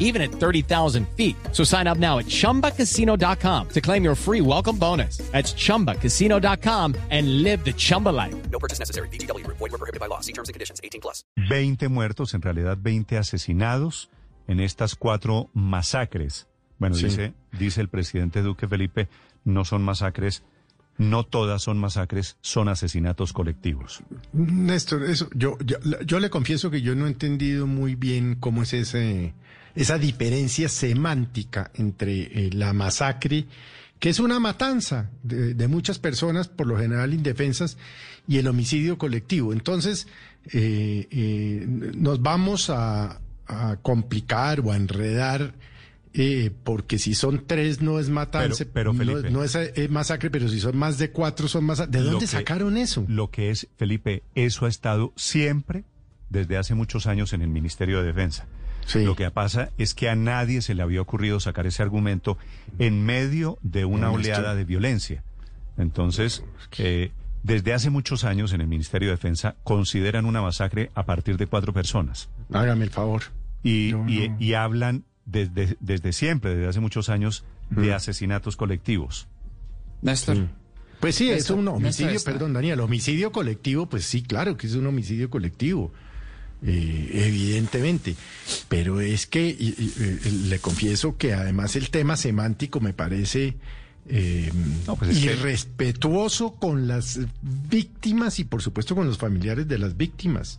even at 30,000 feet. So sign up now at chumbacasino.com to claim your free welcome bonus. That's chumbacasino.com and live the Chumba life. No purchase necessary. BGW. Void were prohibited by law. See terms and conditions. 18 plus. 20 muertos, en realidad 20 asesinados en estas cuatro masacres. Bueno, dice, dice el presidente Duque Felipe, no son masacres, no todas son masacres, son asesinatos colectivos. Néstor, eso, yo, yo, yo le confieso que yo no he entendido muy bien cómo es ese, esa diferencia semántica entre eh, la masacre, que es una matanza de, de muchas personas, por lo general indefensas, y el homicidio colectivo. Entonces, eh, eh, nos vamos a, a complicar o a enredar eh, porque si son tres no es matarse, Pero- pero, no- Felipe. no, es eh, masacre, pero si son más de cuatro son masacre. ¿De dónde que- sacaron eso? Lo que es, Felipe, eso ha estado siempre, desde hace muchos años, en el Ministerio de Defensa. Sí. Lo que pasa es que a nadie se le había ocurrido sacar ese argumento en medio de una oleada de violencia. Entonces, eh, desde hace muchos años en el Ministerio de Defensa consideran una masacre a partir de cuatro personas. Hágame el favor. Y, No, y- no. y hablan desde, desde siempre, desde hace muchos años, de asesinatos colectivos. Néstor. Pues sí, es Néstor, un homicidio, Néstor, perdón, Daniel, homicidio colectivo, pues sí, claro que es un homicidio colectivo, eh, evidentemente. Pero es que y- y, eh, le confieso que además el tema semántico me parece eh, No, pues que- irrespetuoso con las víctimas y por supuesto con los familiares de las víctimas.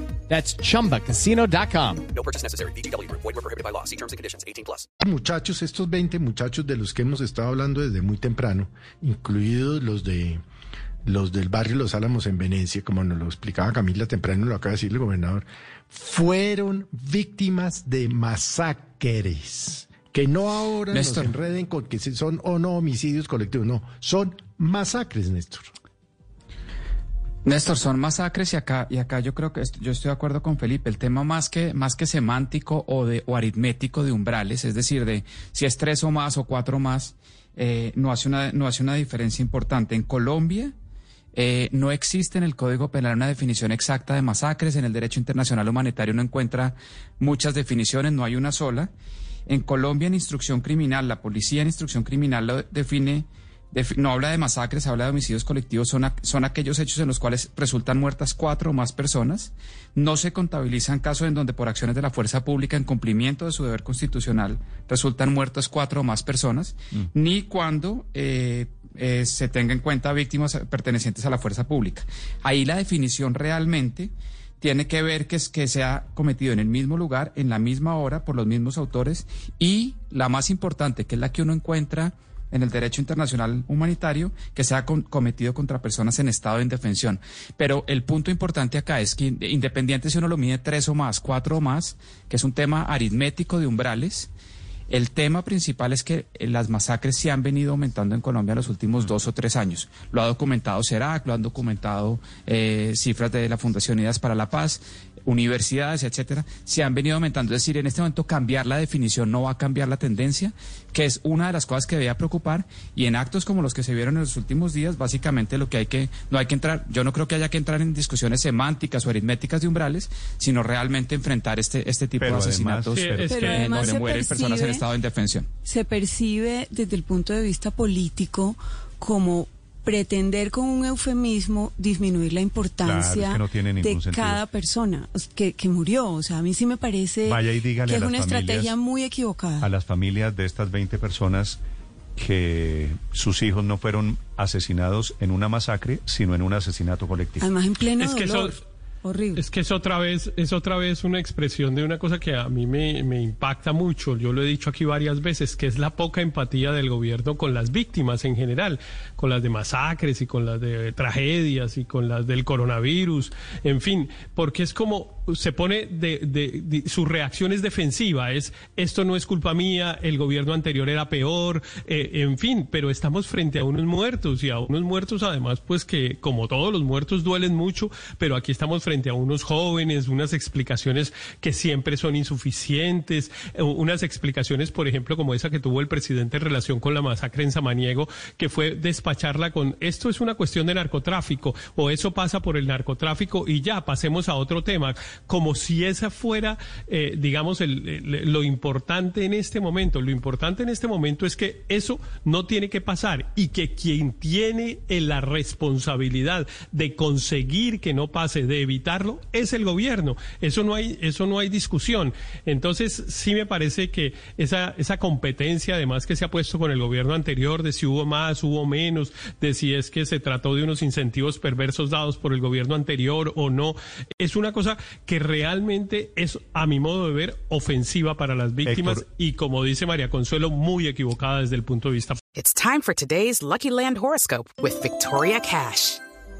That's chumbacasino.com. No purchase necessary. BGW. Void were prohibited by law. See terms and conditions. 18 plus. muchachos, estos 20 muchachos de los que hemos estado hablando desde muy temprano, incluidos los de los del barrio Los Álamos en Venecia, como nos lo explicaba Camila temprano, lo acaba de decir el gobernador, fueron víctimas de masacres. Que no ahora Néstor. nos enreden con que son o no homicidios colectivos, no, son masacres, Néstor. Néstor, son masacres y acá, y acá yo creo que est- yo estoy de acuerdo con Felipe. El tema más que, más que semántico o de, o aritmético de umbrales, es decir, de si es tres o más o cuatro más, eh, no hace una, no hace una diferencia importante. En Colombia, eh, no existe en el Código Penal una definición exacta de masacres. En el derecho internacional humanitario no encuentra muchas definiciones, no hay una sola. En Colombia, en instrucción criminal, la policía en instrucción criminal lo define, defi- no habla de masacres, habla de homicidios colectivos, son, a- son aquellos hechos en los cuales resultan muertas cuatro o más personas. No se contabilizan casos en donde por acciones de la fuerza pública en cumplimiento de su deber constitucional resultan muertas cuatro o más personas, ni cuando eh, eh, se tenga en cuenta víctimas pertenecientes a la fuerza pública. Ahí la definición realmente tiene que ver que, es, que se ha cometido en el mismo lugar, en la misma hora, por los mismos autores, y la más importante, que es la que uno encuentra en el derecho internacional humanitario, que se ha con- cometido contra personas en estado de indefensión. Pero el punto importante acá es que independiente si uno lo mide tres o más, cuatro o más, que es un tema aritmético de umbrales, el tema principal es que eh, las masacres se han venido aumentando en Colombia en los últimos dos o tres años. Lo ha documentado CERAC, lo han documentado eh, cifras de la Fundación Unidas para la Paz, universidades, etcétera. Se han venido aumentando. Es decir, en este momento cambiar la definición no va a cambiar la tendencia, que es una de las cosas que debía preocupar. Y en actos como los que se vieron en los últimos días, básicamente lo que hay que, no hay que entrar, yo no creo que haya que entrar en discusiones semánticas o aritméticas de umbrales, sino realmente enfrentar este, este tipo Pero de asesinatos que- además donde se mueren personas en estado de indefensión. se percibe desde el punto de vista político como pretender con un eufemismo disminuir la importancia Claro, es que no tiene ningún de sentido. cada persona sea, que, que murió. O sea, a mí sí me parece Vaya y dígale que es una estrategia muy equivocada. a las familias de estas 20 personas que sus hijos no fueron asesinados en una masacre, sino en un asesinato colectivo. Además, en pleno Es que dolor. eso, horrible. Es que es otra vez, es otra vez una expresión de una cosa que a mí me, me, impacta mucho. Yo lo he dicho aquí varias veces, que es la poca empatía del gobierno con las víctimas en general, con las de masacres y con las de tragedias y con las del coronavirus, en fin, porque es como se pone de, de, de su reacción es defensiva, es esto no es culpa mía, el gobierno anterior era peor, eh, en fin, pero estamos frente a unos muertos y a unos muertos además pues que como todos los muertos duelen mucho, pero aquí estamos frente a unos jóvenes, unas explicaciones que siempre son insuficientes, eh, unas explicaciones, por ejemplo, como esa que tuvo el presidente en relación con la masacre en Samaniego, que fue despacharla con esto es una cuestión de narcotráfico o eso pasa por el narcotráfico y ya pasemos a otro tema, como si esa fuera, eh, digamos, el, lo importante en este momento. Lo importante en este momento es que eso no tiene que pasar y que quien tiene la responsabilidad de conseguir que no pase, de evitarlo, es el gobierno. Eso no hay, eso no hay discusión. Entonces, sí me parece que esa, esa competencia, además que se ha puesto con el gobierno anterior, de si hubo más, hubo menos, de si es que se trató de unos incentivos perversos dados por el gobierno anterior o no, es una cosa que realmente es, a mi modo de ver, ofensiva para las víctimas Héctor. y, como dice María Consuelo, muy equivocada desde el punto de vista It's time for today's Lucky Land horoscope with Victoria Cash.